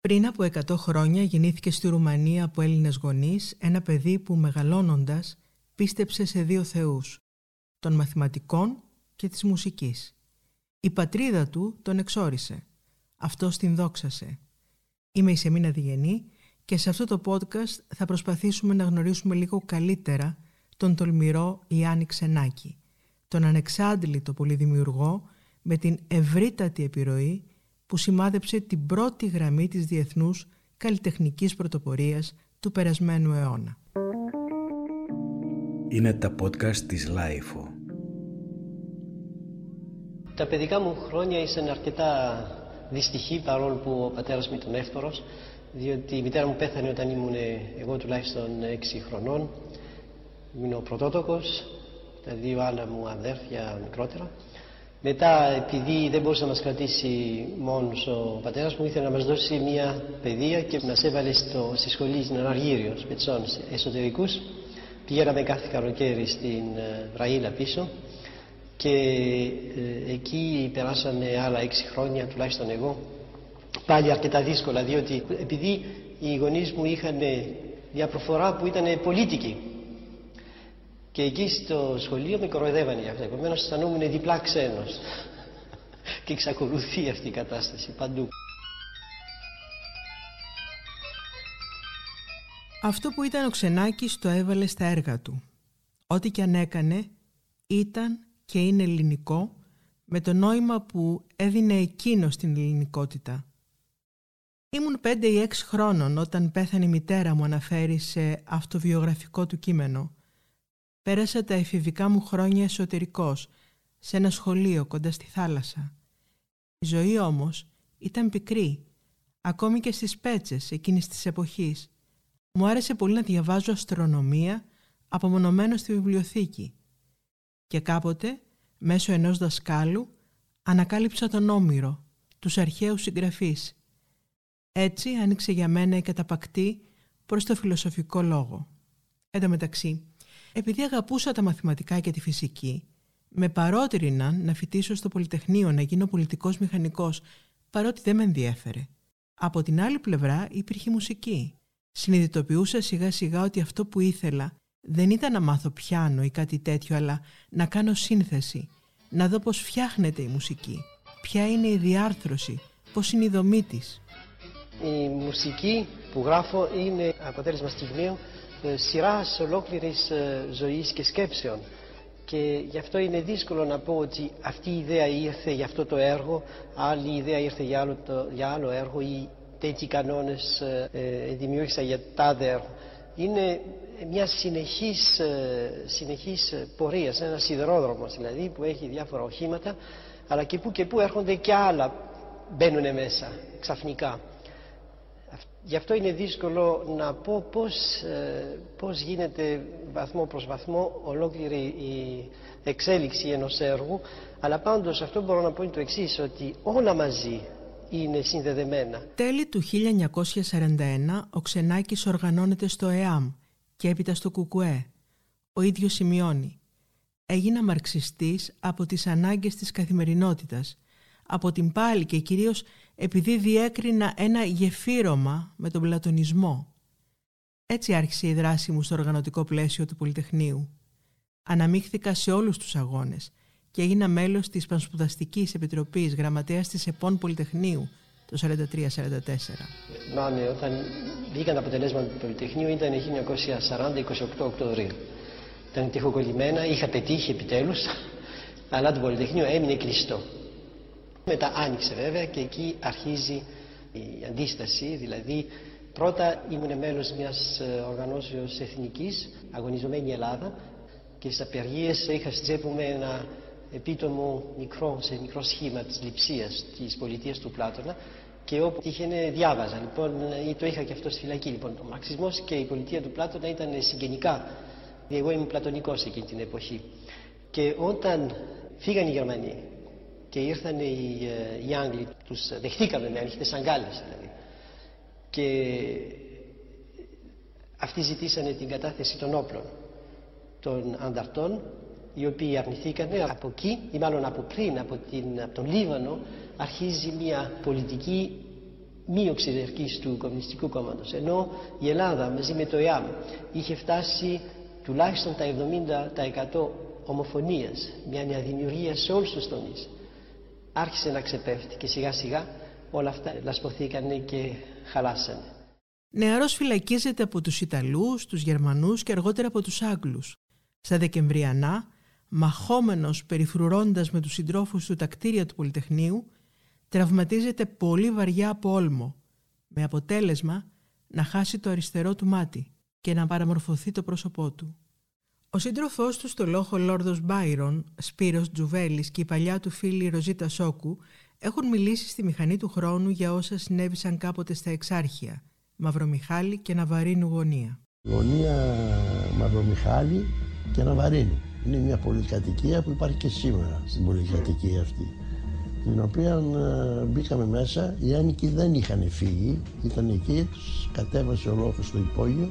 Πριν από 100 χρόνια γεννήθηκε στη Ρουμανία από Έλληνες γονείς ένα παιδί που μεγαλώνοντας πίστεψε σε δύο θεούς, των μαθηματικών και της μουσικής. Η πατρίδα του τον εξόρισε. Αυτός την δόξασε. Είμαι η Σεμίνα Διγενή και σε αυτό το podcast θα προσπαθήσουμε να γνωρίσουμε λίγο καλύτερα τον τολμηρό Ιάννη Ξενάκη, τον ανεξάντλητο πολυδημιουργό με την ευρύτατη επιρροή που σημάδεψε την πρώτη γραμμή της διεθνούς καλλιτεχνικής πρωτοπορίας του περασμένου αιώνα. Είναι τα podcast της LiFO. Τα παιδικά μου χρόνια ήσαν αρκετά δυστυχή παρόλο που ο πατέρας μου ήταν εύπορος διότι η μητέρα μου πέθανε όταν ήμουν εγώ τουλάχιστον 6 χρονών ήμουν ο πρωτότοκος τα δύο άλλα μου αδέρφια μικρότερα μετά επειδή δεν μπορούσε να μας κρατήσει μόνος ο πατέρας μου ήθελε να μας δώσει μια παιδεία και μας έβαλε στο, στη σχολή στην Αναργύριο σπετσών εσωτερικούς. Πηγαίναμε κάθε καλοκαίρι στην Ραΐλα πίσω και ε, εκεί περάσανε άλλα έξι χρόνια τουλάχιστον εγώ. Πάλι αρκετά δύσκολα διότι επειδή οι γονείς μου είχαν μια προφορά που ήταν πολίτικοι και εκεί στο σχολείο με κοροϊδεύανε για αυτό επομένως αισθανόμουν διπλά ξένος και εξακολουθεί αυτή η κατάσταση παντού Αυτό που ήταν ο Ξενάκης το έβαλε στα έργα του. Ό,τι και αν έκανε ήταν και είναι ελληνικό με το νόημα που έδινε εκείνο στην ελληνικότητα. Ήμουν πέντε ή έξι χρόνων όταν πέθανε η μητέρα μου αναφέρει σε αυτοβιογραφικό του κείμενο. Πέρασα τα εφηβικά μου χρόνια εσωτερικός, σε ένα σχολείο κοντά στη θάλασσα. Η ζωή όμως ήταν πικρή, ακόμη και στις πέτσες εκείνης της εποχής. Μου άρεσε πολύ να διαβάζω αστρονομία απομονωμένο στη βιβλιοθήκη και κάποτε, μέσω ενός δασκάλου, ανακάλυψα τον Όμηρο, τους αρχαίους συγγραφείς. Έτσι άνοιξε για μένα η καταπακτή προς το φιλοσοφικό λόγο. Εν τω μεταξύ, επειδή αγαπούσα τα μαθηματικά και τη φυσική, με παρότριναν να φοιτήσω στο Πολυτεχνείο να γίνω πολιτικός μηχανικός, παρότι δεν με ενδιέφερε. Από την άλλη πλευρά υπήρχε μουσική. Συνειδητοποιούσα σιγά σιγά ότι αυτό που ήθελα δεν ήταν να μάθω πιάνο ή κάτι τέτοιο, αλλά να κάνω σύνθεση, να δω πώς φτιάχνεται η μουσική, ποια είναι η διάρθρωση, πώς είναι η δομή της. Η μουσική που γράφω είναι αποτέλεσμα στιγμίου ε, σειράς ολόκληρης ε, ζωής και σκέψεων και γι' αυτό είναι δύσκολο να πω ότι αυτή η ιδέα ήρθε για αυτό το έργο, άλλη ιδέα ήρθε για άλλο, για άλλο έργο ή τέτοιοι κανόνες ε, ε, δημιούργησα για τάδε έργο. Είναι μια συνεχής, ε, συνεχής πορεία, ένα σιδηρόδρομος δηλαδή που έχει διάφορα οχήματα αλλά και που και που έρχονται και άλλα μπαίνουν μέσα ξαφνικά. Γι' αυτό είναι δύσκολο να πω πώς, ε, πώς γίνεται βαθμό προς βαθμό ολόκληρη η εξέλιξη ενός έργου αλλά πάντως αυτό μπορώ να πω είναι το εξής ότι όλα μαζί είναι συνδεδεμένα. Τέλη του 1941 ο Ξενάκης οργανώνεται στο ΕΑΜ και έπειτα στο ΚΚΕ. Ο ίδιος σημειώνει «Έγινα μαρξιστής από τις ανάγκες της καθημερινότητας, από την πάλη και κυρίως επειδή διέκρινα ένα γεφύρωμα με τον πλατωνισμό. Έτσι άρχισε η δράση μου στο οργανωτικό πλαίσιο του Πολυτεχνείου. Αναμίχθηκα σε όλους τους αγώνες και έγινα μέλος της Πανσπουδαστικής Επιτροπής Γραμματέας της ΕΠΟΝ Πολυτεχνείου το 1943-1944. Θυμάμαι όταν βγήκαν τα αποτελέσματα του Πολυτεχνείου ήταν 1940-28 Οκτωβρίου. Ήταν τυχοκολλημένα, είχα πετύχει επιτέλους, αλλά το Πολυτεχνείο έμεινε κλειστό. Μετά άνοιξε βέβαια και εκεί αρχίζει η αντίσταση, δηλαδή πρώτα ήμουν μέλος μιας ε, οργανώσεως εθνικής, αγωνιζομένη Ελλάδα και στις απεργίες είχα στη τσέπη μου ένα επίτομο μικρό, σε μικρό σχήμα της λειψίας της πολιτείας του Πλάτωνα και όπου τύχαινε διάβαζα. Λοιπόν, ή το είχα και αυτό στη φυλακή. Λοιπόν, ο μαρξισμός και η πολιτεία του Πλάτωνα ήταν συγγενικά. Εγώ ήμουν πλατωνικός εκείνη την εποχή. Και όταν φύγαν οι Γερμανοί και ήρθαν οι, ε, οι Άγγλοι, τους δεχτήκαμε με ανοιχτές αγκάλες δηλαδή. Και αυτοί ζητήσανε την κατάθεση των όπλων των ανταρτών οι οποίοι αρνηθήκανε από εκεί ή μάλλον από πριν από, την, από τον Λίβανο αρχίζει μια πολιτική μείωξη διαρκής του Κομμουνιστικού Κόμματος. Ενώ η Ελλάδα μαζί με το ΕΑΜ είχε φτάσει τουλάχιστον τα 70% ομοφωνίας, μια νεαδημιουργία σε όλους τους τομείς. Άρχισε να ξεπέφτει και σιγά σιγά όλα αυτά λασποθήκανε και χαλάσανε. Νεαρός φυλακίζεται από τους Ιταλούς, τους Γερμανούς και αργότερα από τους Άγγλους. Στα Δεκεμβριανά, μαχόμενος περιφρουρώντας με τους συντρόφους του τα κτίρια του Πολυτεχνείου, τραυματίζεται πολύ βαριά από όλμο, με αποτέλεσμα να χάσει το αριστερό του μάτι και να παραμορφωθεί το πρόσωπό του. Ο σύντροφός του στο λόγο Λόρδος Μπάιρον, Σπύρος Τζουβέλης και η παλιά του φίλη Ροζίτα Σόκου έχουν μιλήσει στη μηχανή του χρόνου για όσα συνέβησαν κάποτε στα Εξάρχεια, Μαυρομιχάλη και Ναβαρίνου γωνία. Γωνία Μαυρομιχάλη και Ναβαρίνου. Είναι μια πολυκατοικία που υπάρχει και σήμερα στην πολυκατοικία αυτή. Την οποία ε, μπήκαμε μέσα, οι άνοικοι δεν είχαν φύγει, ήταν εκεί, τους κατέβασε ο λόγος στο υπόγειο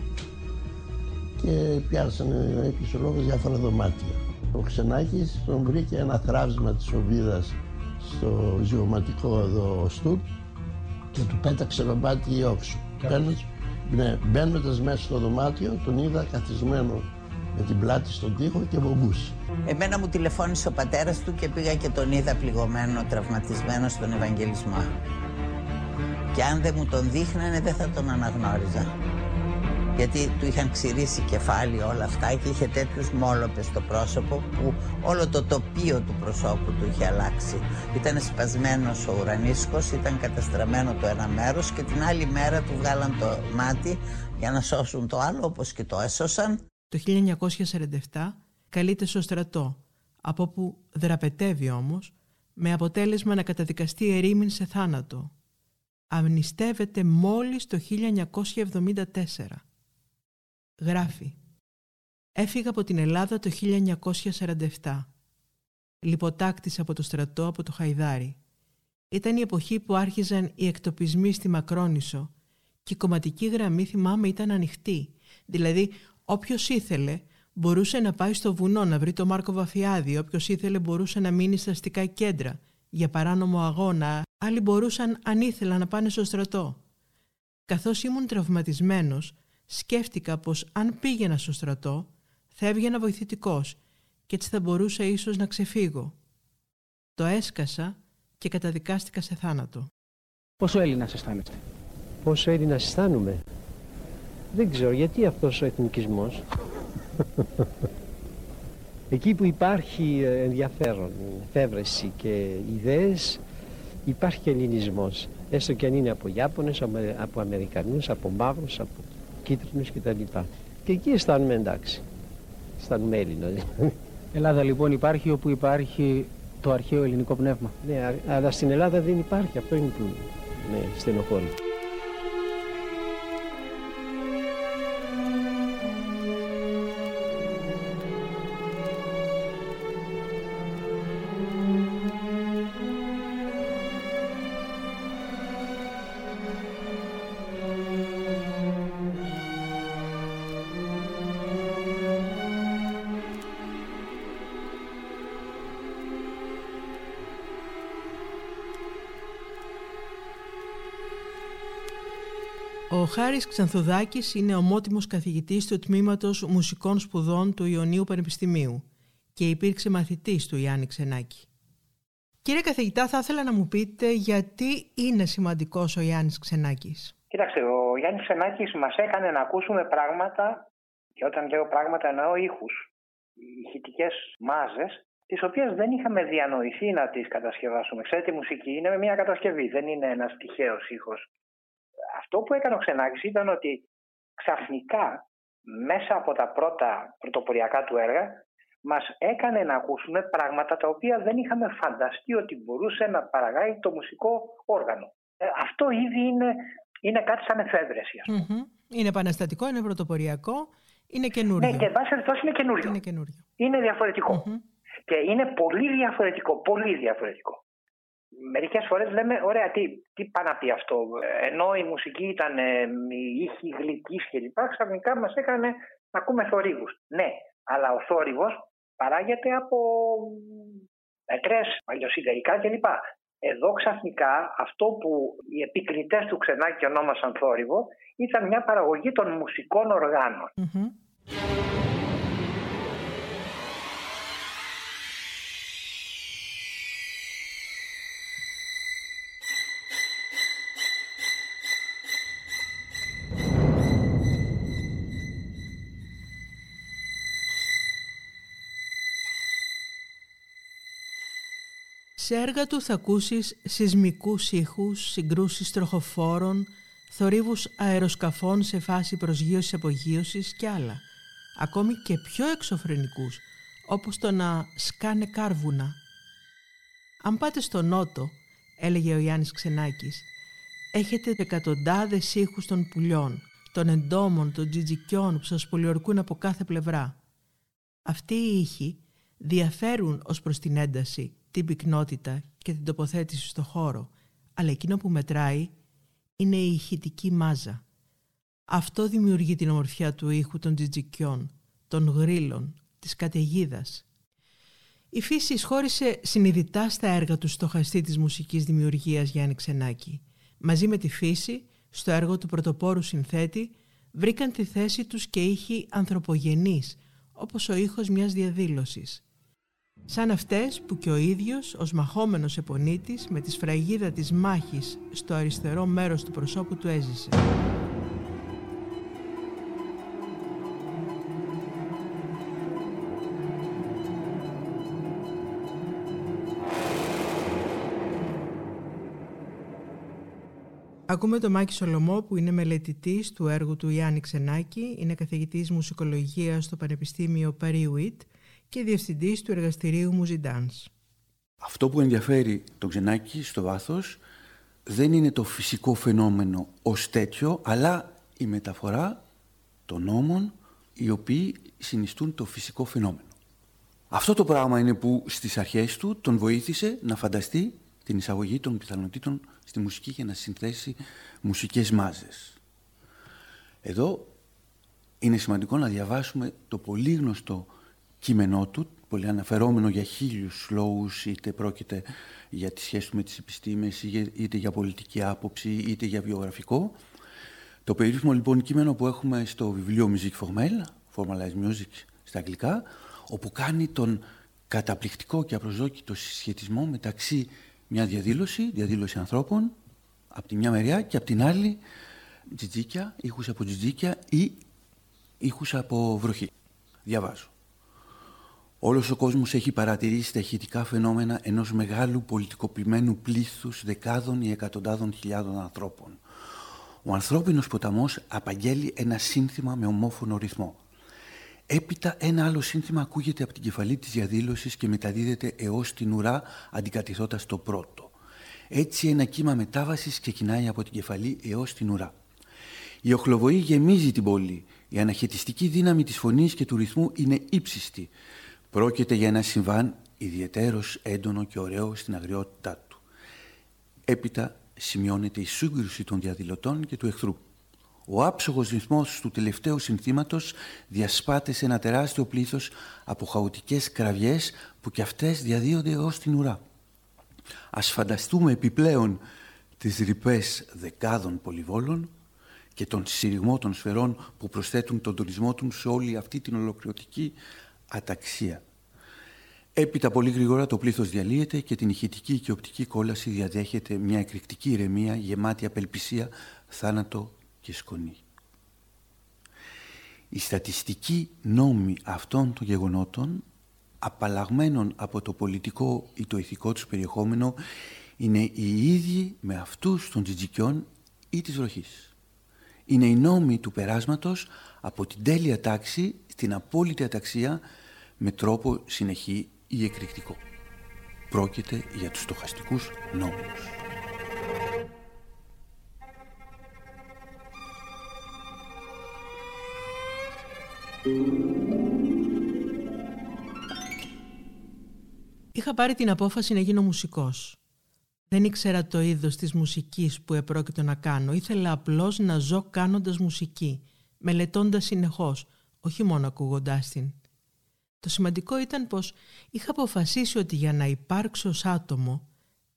και πιάσανε έπεισε ο λόγος διάφορα δωμάτια. Ο Ξενάκης τον βρήκε ένα θράψμα της οβίδας στο ζυγωματικό εδώ στουπ και του πέταξε μπάτι όξου. Μπαίνοντας, ναι, μπαίνοντας μέσα στο δωμάτιο τον είδα καθισμένο με την πλάτη στον τοίχο και βομπούσε. Εμένα μου τηλεφώνησε ο πατέρας του και πήγα και τον είδα πληγωμένο, τραυματισμένο στον Ευαγγελισμό. Και αν δεν μου τον δείχνανε δεν θα τον αναγνώριζα γιατί του είχαν ξηρίσει κεφάλι όλα αυτά και είχε τέτοιους μόλοπες στο πρόσωπο που όλο το τοπίο του προσώπου του είχε αλλάξει. Ήταν σπασμένος ο ουρανίσκος, ήταν καταστραμμένο το ένα μέρος και την άλλη μέρα του βγάλαν το μάτι για να σώσουν το άλλο όπως και το έσωσαν. Το 1947 καλείται στο στρατό, από που δραπετεύει όμως, με αποτέλεσμα να καταδικαστεί ερήμην σε θάνατο. Αμνηστεύεται μόλις το 1974 γράφει «Έφυγα από την Ελλάδα το 1947. Λιποτάκτησα από το στρατό από το Χαϊδάρι. Ήταν η εποχή που άρχιζαν οι εκτοπισμοί στη Μακρόνισο και η κομματική γραμμή θυμάμαι ήταν ανοιχτή. Δηλαδή όποιος ήθελε μπορούσε να πάει στο βουνό να βρει το Μάρκο Βαφιάδη, όποιος ήθελε μπορούσε να μείνει στα αστικά κέντρα για παράνομο αγώνα, άλλοι μπορούσαν αν ήθελαν να πάνε στο στρατό. Καθώς ήμουν τραυματισμένος, σκέφτηκα πως αν πήγαινα στο στρατό θα έβγαινα βοηθητικός και έτσι θα μπορούσα ίσως να ξεφύγω. Το έσκασα και καταδικάστηκα σε θάνατο. Πόσο Έλληνας αισθάνεστε; Πόσο Έλληνας αισθάνομαι; Δεν ξέρω γιατί αυτός ο εθνικισμός; Εκεί που υπάρχει ενδιαφέρον, εφεύρεση και ιδέες υπάρχει και ελληνισμός. Έστω και αν είναι από Ιάπωνες, από Αμερικανούς, από Μαύρους, από κίτρινους κτλ. Και εκεί αισθάνομαι εντάξει. Αισθάνομαι Έλληνα. Ελλάδα λοιπόν υπάρχει όπου υπάρχει το αρχαίο ελληνικό πνεύμα. Ναι, αλλά στην Ελλάδα δεν υπάρχει. Αυτό είναι που με στενοχώρει. Ο Χάρης Ξανθοδάκης είναι ομότιμος καθηγητής του Τμήματος Μουσικών Σπουδών του Ιωνίου Πανεπιστημίου και υπήρξε μαθητής του Ιάννη Ξενάκη. Κύριε καθηγητά, θα ήθελα να μου πείτε γιατί είναι σημαντικός ο Γιάννης Ξενάκης. Κοίταξε, ο Γιάννης Ξενάκης μας έκανε να ακούσουμε πράγματα και όταν λέω πράγματα εννοώ ήχους, ηχητικές μάζες τις οποίες δεν είχαμε διανοηθεί να τις κατασκευάσουμε. Ξέρετε, η μουσική είναι μια κατασκευή, δεν είναι ένας τυχαίος ήχος αυτό που έκανε ο Ξενάκης ήταν ότι ξαφνικά μέσα από τα πρώτα πρωτοποριακά του έργα μας έκανε να ακούσουμε πράγματα τα οποία δεν είχαμε φανταστεί ότι μπορούσε να παραγάγει το μουσικό όργανο. Ε, αυτό ήδη είναι, είναι κάτι σαν εφεύρεση. Είναι επαναστατικό, είναι πρωτοποριακό, είναι καινούριο. Ναι, και εν πάση είναι καινούριο. Είναι, καινούριο. είναι διαφορετικο Και είναι πολύ διαφορετικό, πολύ διαφορετικό μερικές φορές λέμε, ωραία, τι, τι πάει να πει αυτό. Ενώ η μουσική ήταν ε, η ήχη γλυκής και λοιπά, ξαφνικά μας έκανε να ακούμε θορύβους. Ναι, αλλά ο θόρυβος παράγεται από νεκρές, αλλιωσιδερικά κλπ. Εδώ ξαφνικά αυτό που οι επικριτές του Ξενάκη ονόμασαν θόρυβο ήταν μια παραγωγή των μουσικών Σε έργα του θα ακούσεις σεισμικούς ήχους, συγκρούσεις τροχοφόρων, θορύβους αεροσκαφών σε φάση προσγείωσης-απογείωσης και άλλα. Ακόμη και πιο εξωφρενικούς, όπως το να σκάνε κάρβουνα. Αν πάτε στο νότο, έλεγε ο Γιάννης Ξενάκης, έχετε εκατοντάδες ήχους των πουλιών, των εντόμων, των τζιτζικιών που σας πολιορκούν από κάθε πλευρά. Αυτοί οι ήχοι διαφέρουν ως προς την ένταση την πυκνότητα και την τοποθέτηση στο χώρο, αλλά εκείνο που μετράει είναι η ηχητική μάζα. Αυτό δημιουργεί την ομορφιά του ήχου των τζιτζικιών, των γρήλων, της καταιγίδας. Η φύση εισχώρησε συνειδητά στα έργα του στοχαστή της μουσικής δημιουργίας Γιάννη Ξενάκη. Μαζί με τη φύση, στο έργο του πρωτοπόρου συνθέτη, βρήκαν τη θέση τους και ήχοι ανθρωπογενείς, όπως ο ήχος μιας διαδήλωσης σαν αυτές που και ο ίδιος ως μαχόμενος επονίτης με τη σφραγίδα της μάχης στο αριστερό μέρος του προσώπου του έζησε. Ακούμε τον Μάκη Σολομό που είναι μελετητής του έργου του Γιάννη Ξενάκη, είναι καθηγητής μουσικολογίας στο Πανεπιστήμιο Παρίουιτ και διευθυντής του εργαστηρίου Μουζιντάνς. Αυτό που ενδιαφέρει τον Ξενάκη στο βάθος δεν είναι το φυσικό φαινόμενο ως τέτοιο, αλλά η μεταφορά των νόμων οι οποίοι συνιστούν το φυσικό φαινόμενο. Αυτό το πράγμα είναι που στις αρχές του τον βοήθησε να φανταστεί την εισαγωγή των πιθανότητων στη μουσική και να συνθέσει μουσικές μάζες. Εδώ είναι σημαντικό να διαβάσουμε το πολύ γνωστό κείμενό του, πολύ αναφερόμενο για χίλιους λόγους, είτε πρόκειται για τη σχέση του με τις επιστήμες, είτε για πολιτική άποψη, είτε για βιογραφικό. Το περίφημο λοιπόν κείμενο που έχουμε στο βιβλίο Music Formel, Formalized Music στα αγγλικά, όπου κάνει τον καταπληκτικό και απροσδόκητο συσχετισμό μεταξύ μια διαδήλωση, διαδήλωση ανθρώπων, από τη μια μεριά και από την άλλη τζιτζίκια, ήχους από τζιτζίκια ή ήχους από βροχή. Διαβάζω. Όλος ο κόσμος έχει παρατηρήσει τα ηχητικά φαινόμενα ενός μεγάλου πολιτικοποιημένου πλήθους δεκάδων ή εκατοντάδων χιλιάδων ανθρώπων. Ο ανθρώπινος ποταμός απαγγέλει ένα σύνθημα με ομόφωνο ρυθμό. Έπειτα ένα άλλο σύνθημα ακούγεται από την κεφαλή της διαδήλωσης και μεταδίδεται έως την ουρά αντικατηθώντας το πρώτο. Έτσι ένα κύμα μετάβασης ξεκινάει από την κεφαλή έως την ουρά. Η οχλοβοή γεμίζει την πόλη. Η αναχαιτιστική δύναμη της φωνής και του ρυθμού είναι ύψιστη. Πρόκειται για ένα συμβάν ιδιαίτερος έντονο και ωραίο στην αγριότητά του. Έπειτα σημειώνεται η σύγκρουση των διαδηλωτών και του εχθρού. Ο άψογος ρυθμός του τελευταίου συνθήματος διασπάται σε ένα τεράστιο πλήθος από χαοτικές κραυγές που κι αυτές διαδίονται ως την ουρά. Ας φανταστούμε επιπλέον τις ρηπές δεκάδων πολυβόλων και τον συρριγμό των σφαιρών που προσθέτουν τον τουρισμό τους σε όλη αυτή την ολοκληρωτική αταξία. Έπειτα πολύ γρήγορα το πλήθος διαλύεται και την ηχητική και οπτική κόλαση διαδέχεται μια εκρηκτική ηρεμία γεμάτη απελπισία, θάνατο και σκονή. Οι στατιστικοί νόμοι αυτών των γεγονότων, απαλλαγμένων από το πολιτικό ή το ηθικό τους περιεχόμενο, είναι οι ίδιοι με αυτούς των τζιτζικιών ή της βροχής. Είναι οι νόμοι του περάσματος από την τέλεια τάξη στην απόλυτη αταξία με τρόπο συνεχή ή εκρηκτικό. Πρόκειται για τους στοχαστικούς νόμους. Είχα πάρει την απόφαση να γίνω μουσικός. Δεν ήξερα το είδος της μουσικής που επρόκειτο να κάνω. Ήθελα απλώς να ζω κάνοντας μουσική, μελετώντας συνεχώς, όχι μόνο ακούγοντάς την. Το σημαντικό ήταν πως είχα αποφασίσει ότι για να υπάρξω ως άτομο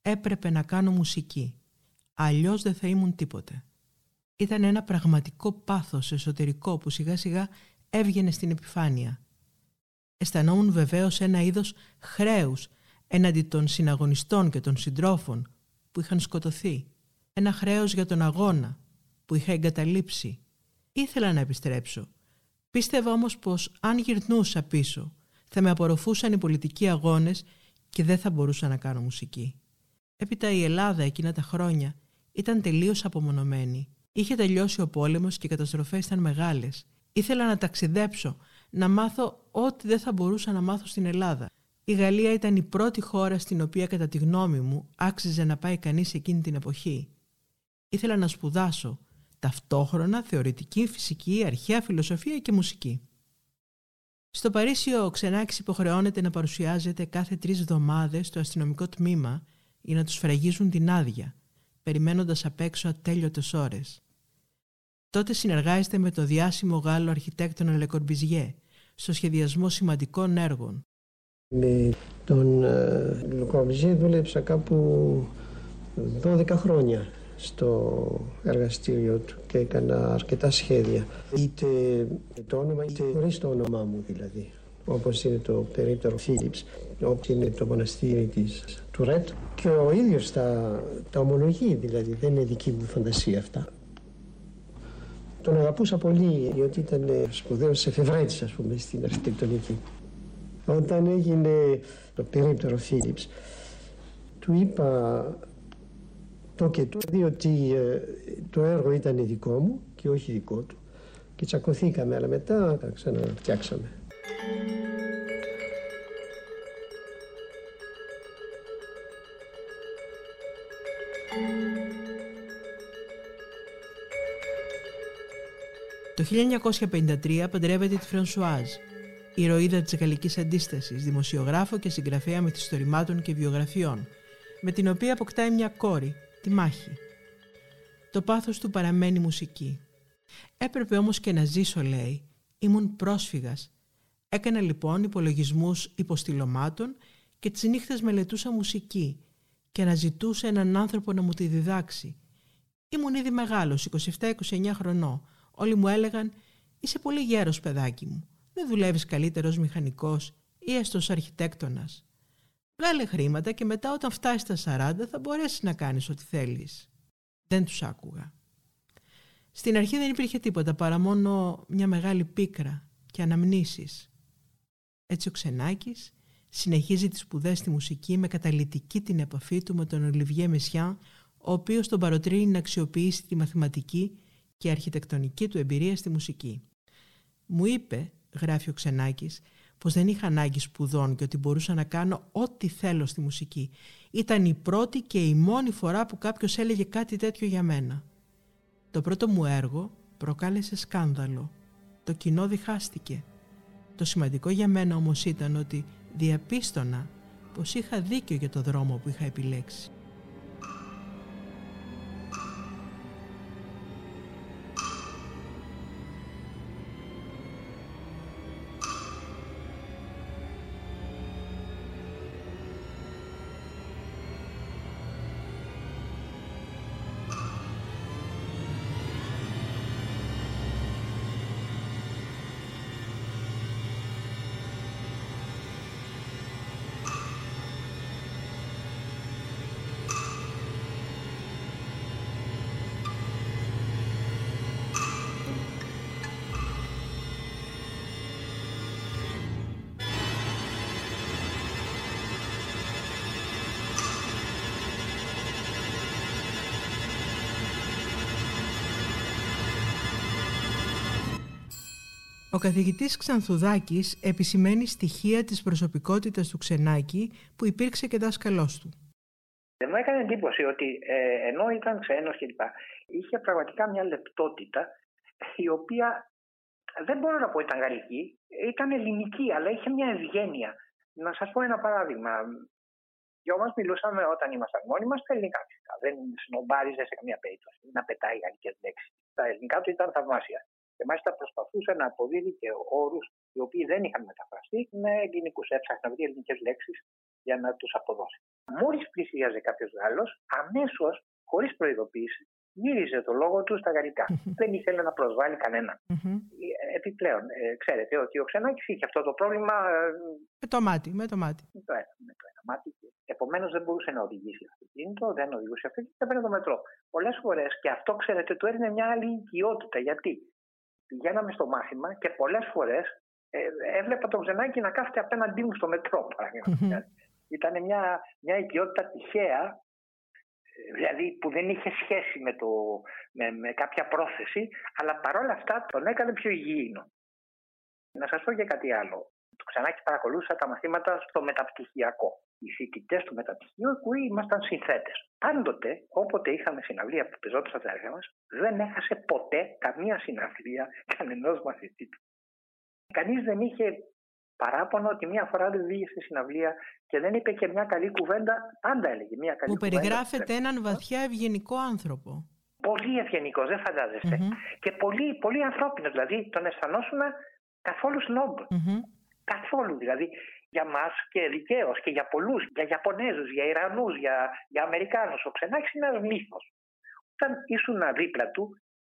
Έπρεπε να κάνω μουσική. Αλλιώς δεν θα ήμουν τίποτε. Ήταν ένα πραγματικό πάθος εσωτερικό που σιγά σιγά έβγαινε στην επιφάνεια. Αισθανόμουν βεβαίως ένα είδος χρέους έναντι των συναγωνιστών και των συντρόφων που είχαν σκοτωθεί. Ένα χρέος για τον αγώνα που είχα εγκαταλείψει. Ήθελα να επιστρέψω. Πίστευα όμως πως αν γυρνούσα πίσω θα με απορροφούσαν οι πολιτικοί αγώνες και δεν θα μπορούσα να κάνω μουσική. Έπειτα η Ελλάδα εκείνα τα χρόνια ήταν τελείως απομονωμένη. Είχε τελειώσει ο πόλεμος και οι καταστροφές ήταν μεγάλες. Ήθελα να ταξιδέψω, να μάθω ό,τι δεν θα μπορούσα να μάθω στην Ελλάδα. Η Γαλλία ήταν η πρώτη χώρα στην οποία κατά τη γνώμη μου άξιζε να πάει κανείς εκείνη την εποχή. Ήθελα να σπουδάσω, ταυτόχρονα θεωρητική, φυσική, αρχαία φιλοσοφία και μουσική. Στο Παρίσι ο Ξενάκης υποχρεώνεται να παρουσιάζεται κάθε τρεις εβδομάδες στο αστυνομικό τμήμα για να τους φραγίζουν την άδεια, περιμένοντας απ' έξω ατέλειωτες ώρες. Τότε συνεργάζεται με το διάσημο Γάλλο αρχιτέκτονα Λεκορμπιζιέ στο σχεδιασμό σημαντικών έργων. Με τον Λεκορμπιζιέ δούλεψα κάπου 12 χρόνια στο εργαστήριο του και έκανα αρκετά σχέδια. Είτε το όνομα είτε χωρίς το όνομά μου δηλαδή. Όπως είναι το περίπτερο Φίλιπς, όπως είναι το μοναστήρι της Τουρέτ. Και ο ίδιος τα, τα ομολογεί δηλαδή, δεν είναι δική μου φαντασία αυτά. Τον αγαπούσα πολύ, διότι ήταν σπουδαίος εφευρέτης, ας πούμε, στην αρχιτεκτονική. Όταν έγινε το περίπτερο Φίλιπς, του είπα το και το, διότι ε, το έργο ήταν δικό μου και όχι δικό του. Και τσακωθήκαμε, αλλά μετά τα ξαναφτιάξαμε. Το 1953 παντρεύεται τη Φρανσουάζ, ηρωίδα της Γαλλικής Αντίστασης, δημοσιογράφο και συγγραφέα μυθιστορημάτων και βιογραφιών, με την οποία αποκτάει μια κόρη, τη μάχη. Το πάθος του παραμένει μουσική. Έπρεπε όμως και να ζήσω, λέει. Ήμουν πρόσφυγας. Έκανα λοιπόν υπολογισμούς υποστηλωμάτων και τις νύχτες μελετούσα μουσική και αναζητούσα έναν άνθρωπο να μου τη διδάξει. Ήμουν ήδη μεγάλος, 27-29 χρονών. Όλοι μου έλεγαν «Είσαι πολύ γέρος παιδάκι μου. Δεν δουλεύεις καλύτερος μηχανικός ή έστω αρχιτέκτονας». Βγάλε χρήματα και μετά όταν φτάσει στα 40 θα μπορέσεις να κάνεις ό,τι θέλεις. Δεν τους άκουγα. Στην αρχή δεν υπήρχε τίποτα παρά μόνο μια μεγάλη πίκρα και αναμνήσεις. Έτσι ο Ξενάκης συνεχίζει τις σπουδές στη μουσική με καταλητική την επαφή του με τον Ολιβιέ Μεσιά, ο οποίος τον παροτρύνει να αξιοποιήσει τη μαθηματική και αρχιτεκτονική του εμπειρία στη μουσική. Μου είπε, γράφει ο Ξενάκης, πως δεν είχα ανάγκη σπουδών και ότι μπορούσα να κάνω ό,τι θέλω στη μουσική. Ήταν η πρώτη και η μόνη φορά που κάποιος έλεγε κάτι τέτοιο για μένα. Το πρώτο μου έργο προκάλεσε σκάνδαλο. Το κοινό διχάστηκε. Το σημαντικό για μένα όμως ήταν ότι διαπίστωνα πως είχα δίκιο για το δρόμο που είχα επιλέξει. Καθηγητής Ξανθουδάκης επισημαίνει στοιχεία της προσωπικότητας του Ξενάκη που υπήρξε και δάσκαλός του. Μου έκανε εντύπωση ότι ε, ενώ ήταν ξένος κλπ. είχε πραγματικά μια λεπτότητα η οποία δεν μπορώ να πω ήταν γαλλική, ήταν ελληνική αλλά είχε μια ευγένεια. Να σας πω ένα παράδειγμα. Δυο μας μιλούσαμε όταν ήμασταν μόνοι μας στα ελληνικά φυσικά. Δεν σνομπάριζε σε καμία περίπτωση να πετάει γαλλικές λέξεις. Τα ελληνικά του ήταν θαυμάσια. Και μάλιστα προσπαθούσε να αποδίδει και όρους οι οποίοι δεν είχαν μεταφραστεί με ελληνικούς. Έψαχνες να βρει ελληνικές λέξεις για να τους αποδώσει. Μόλις πλησίαζε κάποιος Γάλλος, αμέσως, χωρίς προειδοποίηση, γύριζε το λόγο του στα γαλλικά. Δεν ήθελε να προσβάλλει κανένα. Ε, επιπλέον, ε, ξέρετε ότι ο Ξενάκης είχε αυτό το πρόβλημα. Ε, με το μάτι, με το μάτι. Με το ένα, με το ένα μάτι. Επομένως δεν μπορούσε να οδηγήσει αυτοκίνητο, δεν οδηγούσε αυτοκίνητο, έπαιρνε το μετρό. Πολλές φορές και αυτό, ξέρετε, του έδινε μια άλλη οικειότητα. Γιατί; Πηγαίναμε στο μάθημα και πολλές φορές ε, έβλεπα τον Ξενάκη να κάθεται απέναντί μου στο μετρό, παραδείγματο. Ήταν μια, μια οικειότητα τυχαία δηλαδή που δεν είχε σχέση με, το, με, με κάποια πρόθεση, αλλά παρόλα αυτά τον έκανε πιο υγιεινό. Να σας πω και κάτι άλλο. Το ξανάκι παρακολούθησα τα μαθήματα στο μεταπτυχιακό. Οι φοιτητές του μεταπτυχίου ήμασταν συνθέτες. Πάντοτε, όποτε είχαμε συναυλία που πεζόταν στα έργα μας, δεν έχασε ποτέ καμία συναυλία κανενός μαθητή του. Κανείς δεν είχε παράπονο ότι μία φορά δεν βγήκε στη συναυλία και δεν είπε και μια καλή κουβέντα. Πάντα έλεγε μια καλή Που κουβέντα. Που περιγράφεται έναν βαθιά ευγενικό άνθρωπο. Πολύ ευγενικός, δεν φανταζεστε Και πολύ, πολύ ανθρώπινος. Δηλαδή τον αισθανόσουμε καθόλου σνόμπ. Καθόλου δηλαδή. Για μας και δικαίως και για πολλούς, για Ιαπωνέζους, για Ιρανούς, για, για Αμερικάνους. Ο Ξενάκη είναι ένας μύθος. Όταν ήσουν δίπλα του,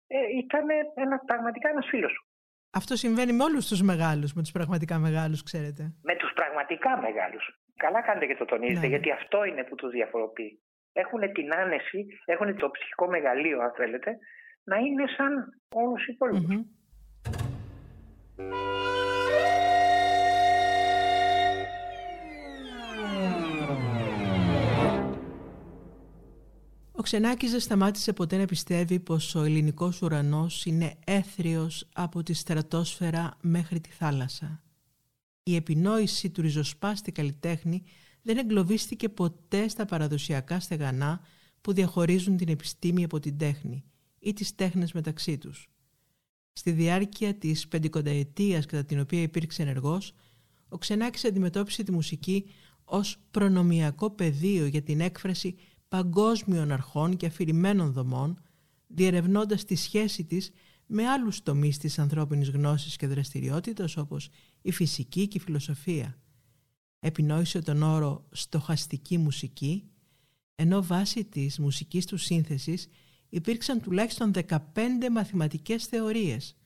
ε, ήταν ένα, πραγματικά ένας φίλος σου. Αυτό συμβαίνει με όλους τους μεγάλους, με τους πραγματικά μεγάλους, ξέρετε. Με τους πραγματικά μεγάλους. Καλά κάνετε και το τονίζετε, ναι. γιατί αυτό είναι που τους διαφοροποιεί. Έχουν την άνεση, έχουν το ψυχικό μεγαλείο, αν θέλετε, να είναι σαν όλους οι υπολοιπου Ο Ξενάκης δεν σταμάτησε ποτέ να πιστεύει πως ο ελληνικός ουρανός είναι έθριος από τη στρατόσφαιρα μέχρι τη θάλασσα. Η επινόηση του ριζοσπάστη καλλιτέχνη δεν εγκλωβίστηκε ποτέ στα παραδοσιακά στεγανά που διαχωρίζουν την επιστήμη από την τέχνη ή τις τέχνες μεταξύ τους. Στη διάρκεια της πεντηκονταετίας κατά την οποία υπήρξε ενεργός, ο Ξενάκης αντιμετώπισε τη μουσική ως προνομιακό πεδίο για την έκφραση παγκόσμιων αρχών και αφηρημένων δομών, διερευνώντας τη σχέση της με άλλους τομείς της ανθρώπινης γνώσης και δραστηριότητας όπως η φυσική και η φιλοσοφία. Επινόησε τον όρο «στοχαστική μουσική», ενώ βάσει της μουσικής του σύνθεσης υπήρξαν τουλάχιστον 15 μαθηματικές θεωρίες,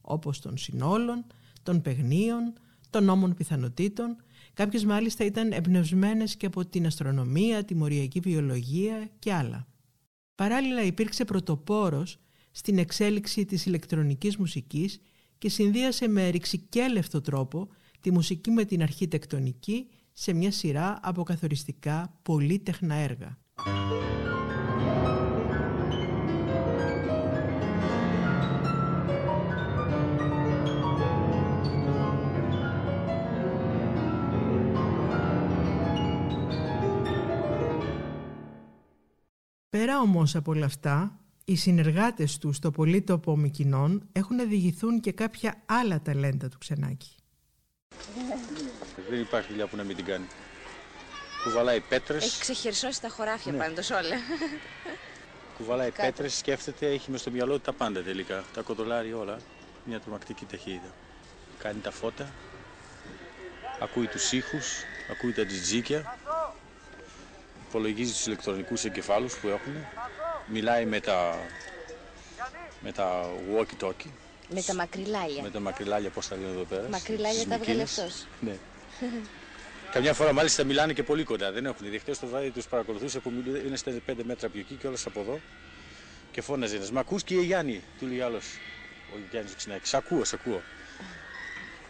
όπως των συνόλων, των παιγνίων, των νόμων πιθανοτήτων Κάποιες μάλιστα ήταν εμπνευσμένες και από την αστρονομία, τη μοριακή βιολογία και άλλα. Παράλληλα υπήρξε πρωτοπόρος στην εξέλιξη της ηλεκτρονικής μουσικής και συνδύασε με ρηξικέλευτο τρόπο τη μουσική με την αρχιτεκτονική σε μια σειρά από καθοριστικά πολύτεχνα έργα. Πέρα όμως από όλα αυτά, οι συνεργάτες τους στο πολίτοπο Μικινών έχουν διηγηθούν και κάποια άλλα ταλέντα του Ξενάκη. Δεν υπάρχει δουλειά που να μην την κάνει. Κουβαλάει πέτρες. Έχει ξεχερσώσει τα χωράφια ναι. πάντως όλα. Κουβαλάει πέτρες, σκέφτεται, έχει μες στο μυαλό του τα πάντα τελικά. Τα κοντολάρει όλα. Μια τρομακτική ταχύτητα. Κάνει τα φώτα, ακούει τους ήχους, ακούει τα τζιτζίκια υπολογίζει τους ηλεκτρονικούς εγκεφάλους που έχουν, μιλάει με τα, με τα walkie-talkie. Με τα μακριλάλια. Με τα μακριλάλια, πώς τα λένε εδώ πέρα. Μακριλάλια τα βγάλε Ναι. Καμιά φορά μάλιστα μιλάνε και πολύ κοντά. Δεν έχουν δει. το βράδυ τους παρακολουθούσε που είναι στα 5 μέτρα πιο εκεί και όλα από εδώ. Και φώναζε ένας. Μα ακούς και η Γιάννη, του λέει άλλος. Ο Γιάννης ο Σ' ακούω, σ' ακούω.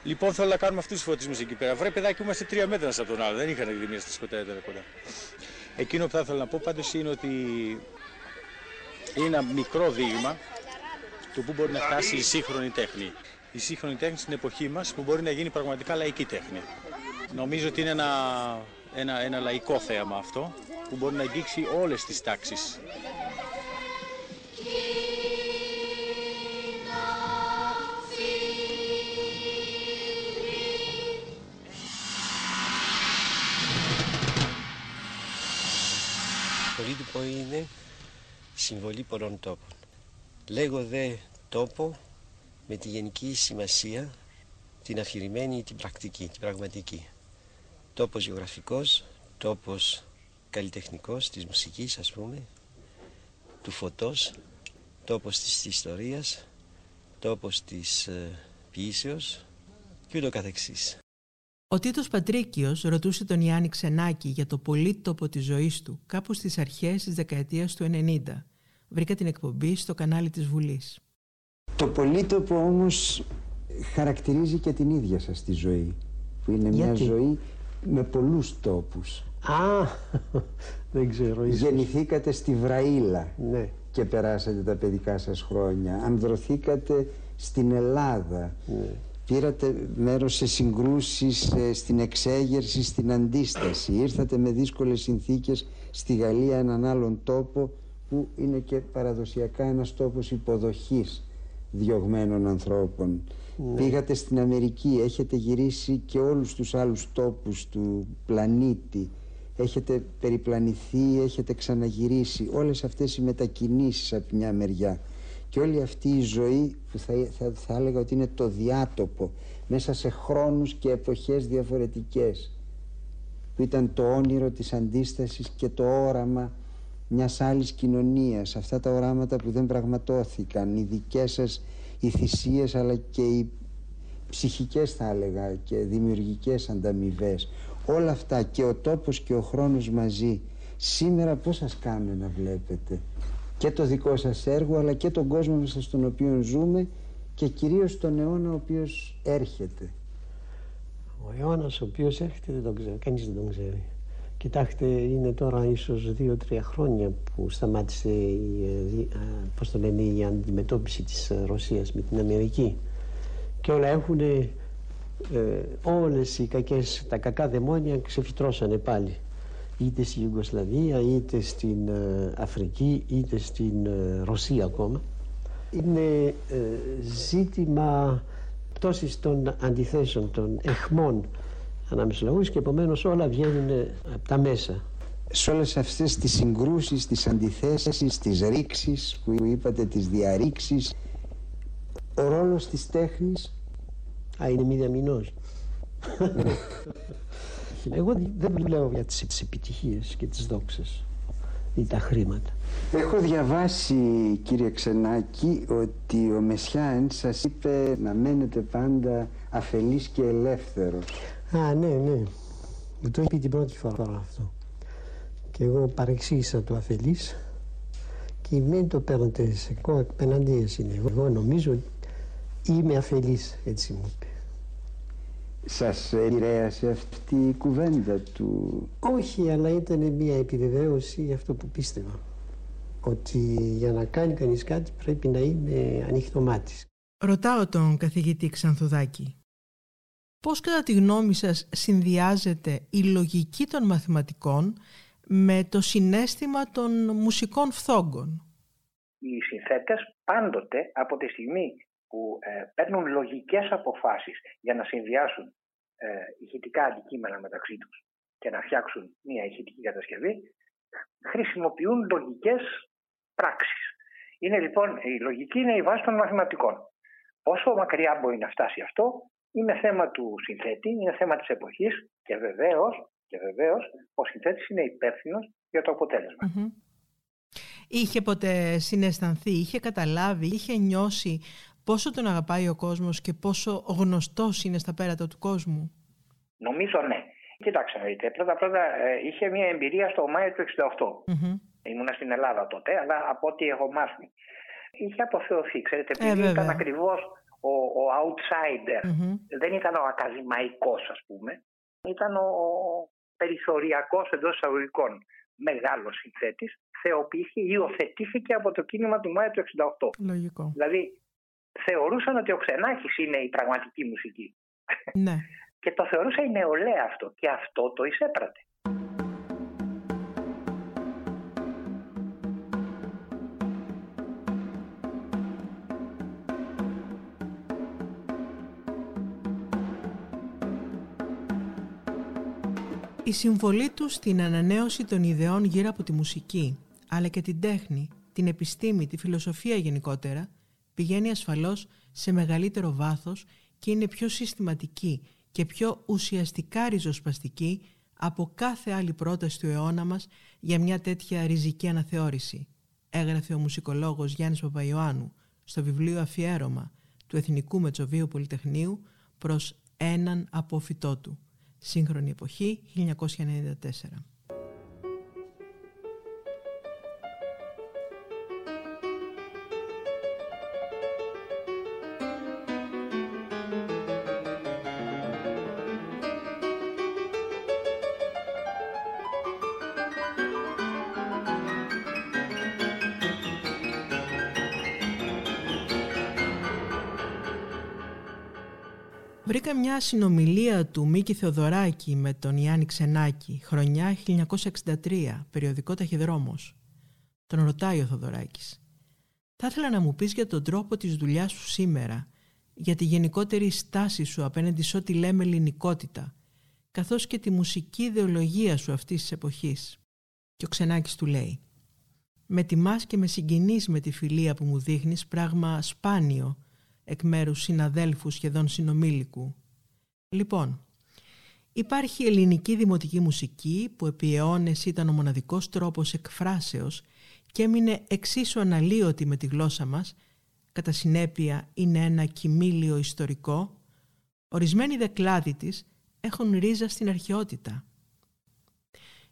Λοιπόν, θέλω να κάνουμε αυτούς τους φωτισμούς εκεί πέρα. Βρε παιδάκι, είμαστε τρία μέτρα από τον άλλο. Δεν είχαν δει μία στα σκοτάδια κοντά. Εκείνο που θα ήθελα να πω πάντως είναι ότι είναι ένα μικρό δείγμα του που μπορεί να φτάσει η σύγχρονη τέχνη. Η σύγχρονη τέχνη στην εποχή μας που μπορεί να γίνει πραγματικά λαϊκή τέχνη. Νομίζω ότι είναι ένα, ένα, ένα λαϊκό θέαμα αυτό που μπορεί να αγγίξει όλες τις τάξεις. Πολίτυπο είναι συμβολή πολλών τόπων. Λέγω δε τόπο με τη γενική σημασία την αφηρημένη την πρακτική, την πραγματική. Τόπος γεωγραφικός, τόπος καλλιτεχνικός της μουσικής ας πούμε, του φωτός, τόπος της ιστορίας, τόπος της ε, ποιήσεως και ούτω καθεξής. Ο Τίτος Πατρίκιος ρωτούσε τον Ιάννη Ξενάκη για το πολύτοπο της ζωής του κάπου στις αρχές της δεκαετίας του 90. Βρήκα την εκπομπή στο κανάλι της Βουλής. Το πολύτοπο όμως χαρακτηρίζει και την ίδια σας τη ζωή που είναι μια ζωή με πολλούς τόπους. Α, δεν ξέρω. Ίσως. Γεννηθήκατε στη Βραήλα ναι. και περάσατε τα παιδικά σας χρόνια. Ανδρωθήκατε στην Ελλάδα. Ναι. Πήρατε μέρος σε συγκρούσεις, στην εξέγερση, στην αντίσταση. Ήρθατε με δύσκολες συνθήκες στη Γαλλία, έναν άλλον τόπο που είναι και παραδοσιακά ένας τόπος υποδοχής διωγμένων ανθρώπων. Ναι. Πήγατε στην Αμερική, έχετε γυρίσει και όλους τους άλλους τόπους του πλανήτη. Έχετε περιπλανηθεί, έχετε ξαναγυρίσει. Όλες αυτές οι μετακινήσεις από μια μεριά. Και όλη αυτή η ζωή που θα, θα, θα έλεγα ότι είναι το διάτοπο μέσα σε χρόνους και εποχές διαφορετικές που ήταν το όνειρο της αντίστασης και το όραμα μιας άλλης κοινωνίας αυτά τα οράματα που δεν πραγματώθηκαν οι δικές σας οι θυσίες αλλά και οι ψυχικές θα έλεγα και δημιουργικές ανταμοιβές. όλα αυτά και ο τόπος και ο χρόνος μαζί σήμερα πώς σας κάνουν να βλέπετε; Και το δικό σας έργο αλλά και τον κόσμο μέσα στον οποίο ζούμε και κυρίως τον αιώνα ο οποίος έρχεται. Ο αιώνας ο οποίος έρχεται δεν τον ξέρει, κανείς δεν τον ξέρει. Κοιτάξτε, είναι τώρα ίσως δύο-τρία χρόνια που σταμάτησε η, ε, πώς το λένε, η αντιμετώπιση της Ρωσίας με την Αμερική και όλα έχουν ε, όλες οι κακές, τα κακά δαιμόνια ξεφυτρώσανε πάλι είτε στη Ιουγκοσλαβία, είτε στην ε, Αφρική, είτε στην ε, Ρωσία ακόμα. Είναι ζήτημα πτώσης των αντιθέσεων, των εχμών ανάμεσα λαούς και επομένως όλα βγαίνουν από τα μέσα. Σε όλες αυτές τις συγκρούσεις, τις αντιθέσεις, τις ρήξεις που είπατε, τις διαρρήξεις, ο ρόλος της τέχνης... Α, είναι μη διαμηνός. Εγώ δεν δουλεύω για τις επιτυχίες και τις δόξες ή τα χρήματα. Έχω διαβάσει κύριε Ξενάκη ότι ο Μεσιάν σας είπε να μένετε πάντα αφελής και ελεύθερος. Α, ναι, ναι. Μου το είπε την πρώτη φορά αυτό. Και εγώ παρεξήγησα το αφελής και μην το παίρνετε σε κόμμα είναι. Εγώ νομίζω ότι είμαι αφελής, έτσι μου είπε. Σας επηρέασε αυτή η κουβέντα του; Όχι, αλλά ήταν μια επιβεβαίωση για αυτό που πίστευα. Ότι για να κάνει κανείς κάτι πρέπει να είναι ανοιχτό μάτης. Ρωτάω τον καθηγητή Ξανθουδάκη. Πώς κατά τη γνώμη σας συνδυάζεται η λογική των μαθηματικών με το συνέστημα των μουσικών φθόγκων; Οι συνθέτες πάντοτε από τη στιγμή που ε, παίρνουν λογικές αποφάσεις για να συνδυάσουν ε, ηχητικά αντικείμενα μεταξύ τους και να φτιάξουν μια ηχητική κατασκευή, χρησιμοποιούν λογικές πράξεις. Είναι λοιπόν, η λογική είναι η βάση των μαθηματικών. Πόσο μακριά μπορεί να φτάσει αυτό είναι θέμα του συνθέτη, είναι θέμα της εποχής και βεβαίως, και βεβαίως ο συνθέτης είναι υπεύθυνο για το αποτελεσμα Είχε ποτέ συναισθανθεί, είχε καταλάβει, είχε νιώσει πόσο τον αγαπάει ο κόσμος και πόσο γνωστός είναι στα πέρατα του κόσμου; Νομίζω ναι. Κοιτάξτε δείτε, πρώτα πρώτα ε, είχε μια εμπειρία στο Μάιο του 68. mm Ήμουνα στην Ελλάδα τότε, αλλά από ό,τι έχω μάθει. Είχε αποθεωθεί, ξέρετε, ε, επειδή ήταν ακριβώς ο, ο outsider. Δεν ήταν ο ακαδημαϊκός ας πούμε. Ήταν ο περιθωριακός εντός εισαγωγικών μεγάλος συνθέτης. Θεοποιήθηκε, υιοθετήθηκε από το κίνημα του Μάιο του 68. Λογικό. Δηλαδή θεωρούσαν ότι ο Ξενάκης είναι η πραγματική μουσική. Ναι. και το θεωρούσα η νεολαία αυτό και αυτό το εισέπρατε. Η συμβολή τους στην ανανέωση των ιδεών γύρω από τη μουσική, αλλά και την τέχνη, την επιστήμη, τη φιλοσοφία γενικότερα, πηγαίνει ασφαλώς σε μεγαλύτερο βάθος και είναι πιο συστηματική και πιο ουσιαστικά ριζοσπαστική από κάθε άλλη πρόταση του αιώνα μας για μια τέτοια ριζική αναθεώρηση, έγραφε ο μουσικολόγος Γιάννης Παπαϊωάννου στο βιβλίο αφιέρωμα του Εθνικού Μετσοβίου Πολυτεχνείου προς έναν απόφυτό του. Σύγχρονη εποχή 1994. Βρήκα μια συνομιλία του Μίκη Θεοδωράκη με τον Ιάννη Ξενάκη, χρονιά 1963, περιοδικό ταχυδρόμος. Τον ρωτάει ο Θεοδωράκης. Θα ήθελα να μου πεις για τον τρόπο της δουλειάς σου σήμερα, για τη γενικότερη στάση σου απέναντι σε ό,τι λέμε ελληνικότητα, καθώς και τη μουσική ιδεολογία σου αυτής της εποχής. Και ο Ξενάκης του λέει «Με τιμάς και με συγκινείς με τη φιλία που μου δείχνεις, πράγμα σπάνιο, εκ μέρους συναδέλφου σχεδόν συνομήλικου. Λοιπόν, υπάρχει ελληνική δημοτική μουσική που επί αιώνες ήταν ο μοναδικός τρόπος εκφράσεως και έμεινε εξίσου αναλύωτη με τη γλώσσα μας, κατά συνέπεια είναι ένα κοιμήλιο ιστορικό, ορισμένοι δεκλάδοι της έχουν ρίζα στην αρχαιότητα.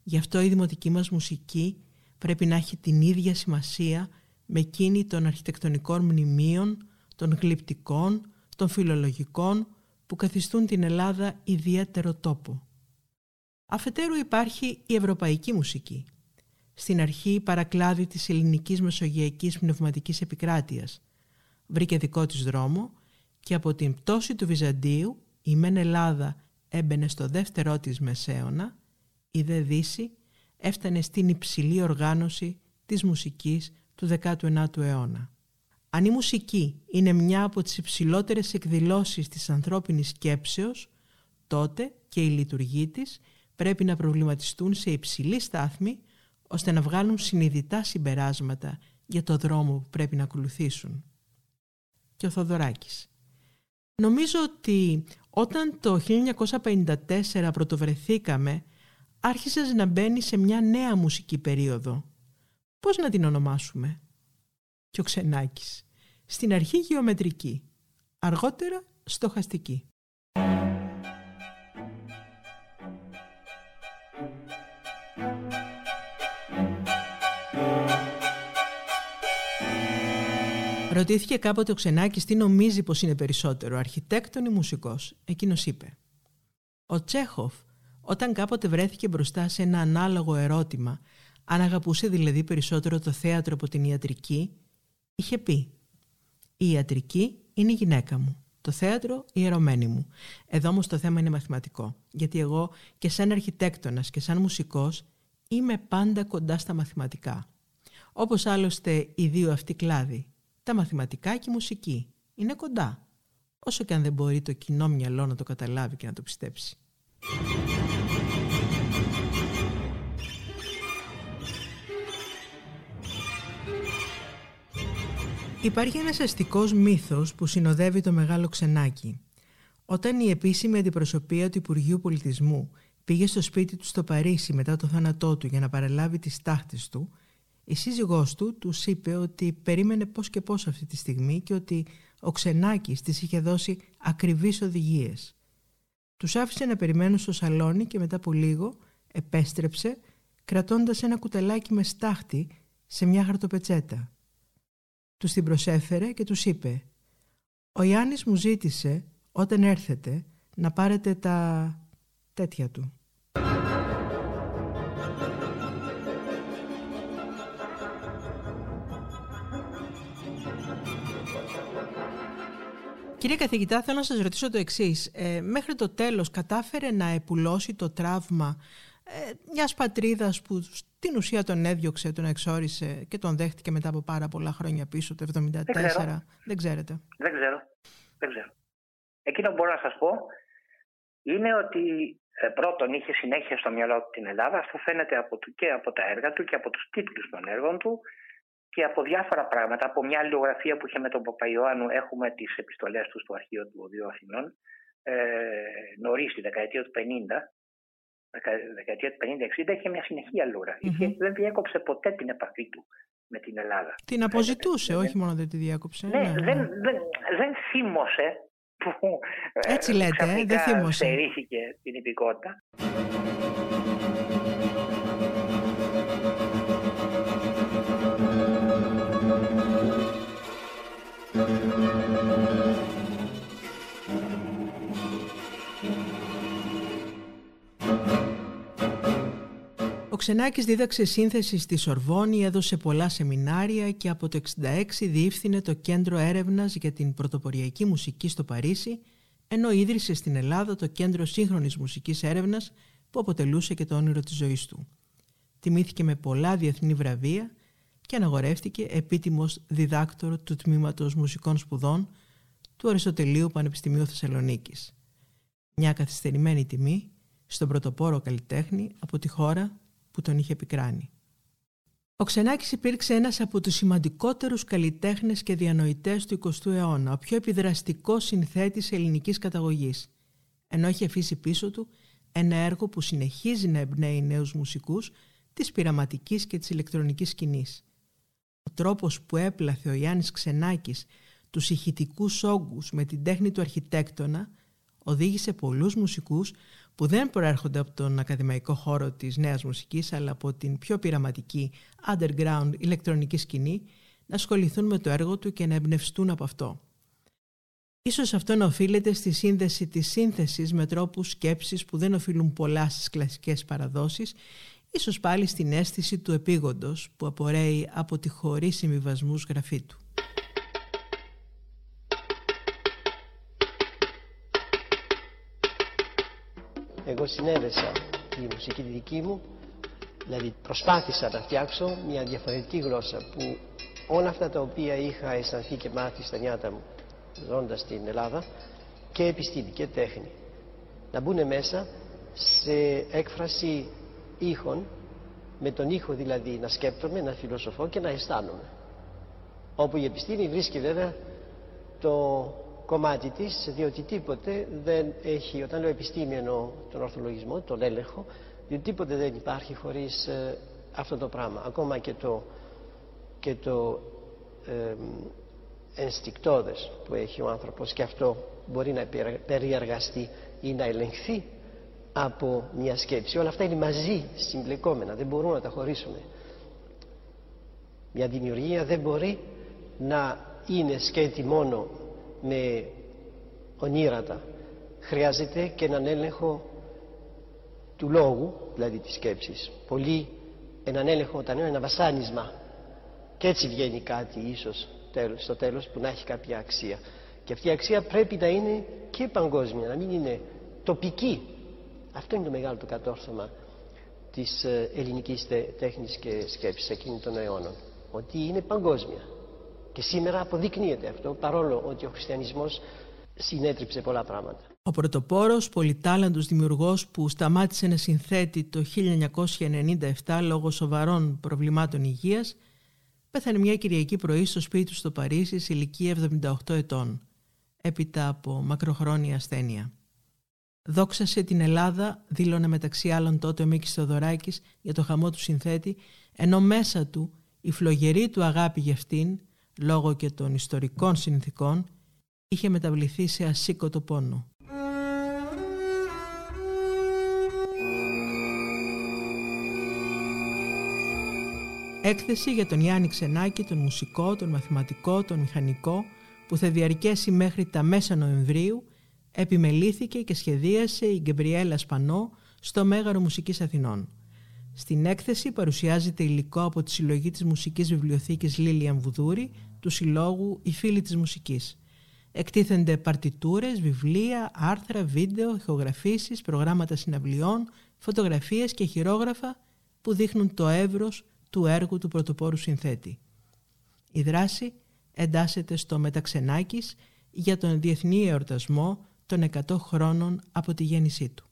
Γι' αυτό η δημοτική μας μουσική πρέπει να έχει την ίδια σημασία με εκείνη των αρχιτεκτονικών μνημείων, των γλυπτικών, των φιλολογικών που καθιστούν την Ελλάδα ιδιαίτερο τόπο. Αφετέρου υπάρχει η ευρωπαϊκή μουσική. Στην αρχή παρακλάδι της ελληνικής μεσογειακής πνευματικής επικράτειας. Βρήκε δικό της δρόμο και από την πτώση του Βυζαντίου η μεν Ελλάδα έμπαινε στο δεύτερό της μεσαίωνα, η δε Δύση έφτανε στην υψηλή οργάνωση της μουσικής του 19ου αιώνα. Αν η μουσική είναι μια από τις υψηλότερες εκδηλώσεις της ανθρώπινης σκέψεως, τότε και οι λειτουργοί της πρέπει να προβληματιστούν σε υψηλή στάθμη ώστε να βγάλουν συνειδητά συμπεράσματα για το δρόμο που πρέπει να ακολουθήσουν. Και ο Θοδωράκης. Νομίζω ότι όταν το 1954 πρωτοβρεθήκαμε άρχισες να μπαίνει σε μια νέα μουσική περίοδο. Πώς να την ονομάσουμε; Και ο Ξενάκης. Στην αρχή γεωμετρική, αργότερα στοχαστική. Ρωτήθηκε κάποτε ο Ξενάκης τι νομίζει πως είναι περισσότερο, αρχιτέκτον ή μουσικός. Εκείνος είπε «Ο Τσέχοφ όταν κάποτε βρέθηκε μπροστά σε ένα ανάλογο ερώτημα αν αγαπούσε δηλαδή περισσότερο το θέατρο από την ιατρική είχε πει «Η ιατρική είναι η γυναίκα μου, το θέατρο η ερωμένη μου». Εδώ όμως το θέμα είναι μαθηματικό, γιατί εγώ και σαν αρχιτέκτονας και σαν μουσικός είμαι πάντα κοντά στα μαθηματικά. Όπως άλλωστε οι δύο αυτοί κλάδοι, τα μαθηματικά και η μουσική, είναι κοντά, όσο και αν δεν μπορεί το κοινό μυαλό να το καταλάβει και να το πιστέψει. Υπάρχει ένας αστικός μύθος που συνοδεύει το μεγάλο ξενάκι. Όταν η επίσημη αντιπροσωπεία του Υπουργείου Πολιτισμού πήγε στο σπίτι του στο Παρίσι μετά το θάνατό του για να παραλάβει τις τάχτες του, η σύζυγός του τους είπε ότι περίμενε πώς και πώς αυτή τη στιγμή και ότι ο Ξενάκης της είχε δώσει ακριβείς οδηγίες. Τους άφησε να περιμένουν στο σαλόνι και μετά από λίγο επέστρεψε κρατώντας ένα κουτελάκι με στάχτη σε μια χαρτοπετσέτα τους την προσέφερε και τους είπε «Ο Γιάννης μου ζήτησε όταν έρθετε να πάρετε τα τέτοια του». Κύριε καθηγητά, θέλω να σας ρωτήσω το εξής. Ε, μέχρι το τέλος κατάφερε να επουλώσει το τραύμα ε, μιας πατρίδας που την ουσία τον έδιωξε, τον εξόρισε και τον δέχτηκε μετά από πάρα πολλά χρόνια πίσω, το 1974. Δεν, Δεν ξέρετε. Δεν ξέρω. Δεν ξέρω. Εκείνο που μπορώ να σας πω είναι ότι ε, πρώτον είχε συνέχεια στο μυαλό του την Ελλάδα. Αυτό φαίνεται από, και από τα έργα του και από τους τίτλους των έργων του και από διάφορα πράγματα. Από μια αλληλογραφία που είχε με τον Παπαϊωάννου έχουμε τις επιστολές του στο αρχείο του Οδείου Αθηνών ε, νωρίς τη δεκαετία του 50 δεκαετία του 50-60 είχε μια συνεχή αλλούρα. Είχε, δεν διέκοψε ποτέ την επαφή του με την Ελλάδα. Την αποζητούσε, όχι μόνο δεν τη διέκοψε. Ναι, ναι, δεν, δεν, δεν θύμωσε που Έτσι λέτε, ε, δεν θύμωσε. την υπηκότητα. Ξενάκης δίδαξε σύνθεση στη Σορβόνη, έδωσε πολλά σεμινάρια και από το 1966 διεύθυνε το Κέντρο Έρευνας για την Πρωτοποριακή Μουσική στο Παρίσι, ενώ ίδρυσε στην Ελλάδα το Κέντρο Σύγχρονης Μουσικής Έρευνας που αποτελούσε και το όνειρο της ζωής του. Τιμήθηκε με πολλά διεθνή βραβεία και αναγορεύτηκε επίτιμος διδάκτορο του Τμήματος Μουσικών Σπουδών του Αριστοτελείου Πανεπιστημίου Θεσσαλονίκης. Μια καθυστερημένη τιμή στον πρωτοπόρο καλλιτέχνη από τη χώρα που τον είχε επικράνει. Ο Ξενάκης υπήρξε ένας από τους σημαντικότερους καλλιτέχνες και διανοητές του 20ου αιώνα, ο πιο επιδραστικός συνθέτης ελληνικής καταγωγής, ενώ έχει αφήσει πίσω του ένα έργο που συνεχίζει να εμπνέει νέους μουσικούς της πειραματικής και της ηλεκτρονικής σκηνής. Ο τρόπος που έπλαθε ο Γιάννης Ξενάκης τους ηχητικούς όγκους με την τέχνη του αρχιτέκτονα οδήγησε πολλούς μουσικούς που δεν προέρχονται από τον ακαδημαϊκό χώρο της νέας μουσικής αλλά από την πιο πειραματική underground ηλεκτρονική σκηνή να ασχοληθούν με το έργο του και να εμπνευστούν από αυτό. Ίσως αυτό να οφείλεται στη σύνδεση της σύνθεσης με τρόπους σκέψης που δεν οφείλουν πολλά στις κλασικές παραδόσεις, ίσως πάλι στην αίσθηση του επίγοντος που απορρέει από τη χωρίς συμβιβασμούς γραφή του. Εγώ συνέδεσα τη μουσική τη δική μου, δηλαδή προσπάθησα να φτιάξω μια διαφορετική γλώσσα που όλα αυτά τα οποία είχα αισθανθεί και μάθει στα νιάτα μου ζώντας στην Ελλάδα και επιστήμη και τέχνη να μπουν μέσα σε έκφραση ήχων με τον ήχο δηλαδή να σκέπτομαι, να φιλοσοφώ και να αισθάνομαι. Όπου η επιστήμη βρίσκει βέβαια το κομμάτι της διότι τίποτε δεν έχει, όταν λέω επιστήμη εννοώ τον ορθολογισμό, τον έλεγχο διότι τίποτε δεν υπάρχει χωρίς ε, αυτό το πράγμα. Ακόμα και το, και το ε, ενστικτόδες που έχει ο άνθρωπος και αυτό μπορεί να περιεργαστεί ή να ελεγχθεί από μια σκέψη. Όλα αυτά είναι μαζί συμπλεκόμενα δεν μπορούμε να τα χωρίσουμε μια δημιουργία δεν μπορεί να είναι σκέτη μόνο με ονείρατα. Χρειάζεται και έναν έλεγχο του λόγου δηλαδή της σκέψης. Πολύ έναν έλεγχο όταν είναι ένα βασάνισμα. Και έτσι βγαίνει κάτι ίσως στο τέλος που να έχει κάποια αξία. Και αυτή η αξία πρέπει να είναι και παγκόσμια να μην είναι τοπική. Αυτό είναι το μεγάλο το κατόρθωμα της ε, ελληνικής τέχνης και σκέψης εκείνη των αιώνων. Ότι είναι παγκόσμια και σήμερα αποδεικνύεται αυτό παρόλο ότι ο χριστιανισμός συνέτριψε πολλά πράγματα. Ο πρωτοπόρος, πολυτάλαντος δημιουργός που σταμάτησε να συνθέτει το 1997 λόγω σοβαρών προβλημάτων υγείας, πέθανε μια Κυριακή πρωί στο σπίτι του στο Παρίσι σε ηλικία 78 ετών, έπειτα από μακροχρόνια ασθένεια. Δόξασε την Ελλάδα, δήλωνε μεταξύ άλλων τότε ο Μίκης Θεοδωράκης για το χαμό του συνθέτη, ενώ μέσα του η φλογερή του αγάπη για αυτήν λόγω και των ιστορικών συνθήκων, είχε μεταβληθεί σε ασήκωτο πόνο. Έκθεση για τον Γιάννη Ξενάκη, τον μουσικό, τον μαθηματικό, τον μηχανικό, που θα διαρκέσει μέχρι τα μέσα Νοεμβρίου, επιμελήθηκε και σχεδίασε η Γκεμπριέλα Σπανό στο Μέγαρο Μουσικής Αθηνών. Στην έκθεση παρουσιάζεται υλικό από τη συλλογή της μουσικής βιβλιοθήκης Λίλιαν Βουδούρη του συλλόγου «Οι φίλοι της μουσικής». Εκτίθενται παρτιτούρες, βιβλία, άρθρα, βίντεο, ηχογραφήσεις, προγράμματα συναυλιών, φωτογραφίες και χειρόγραφα που δείχνουν το εύρος του έργου του πρωτοπόρου συνθέτη. Η δράση εντάσσεται στο Meta Xenakis για τον διεθνή εορτασμό των 100 χρόνων από τη γέννησή του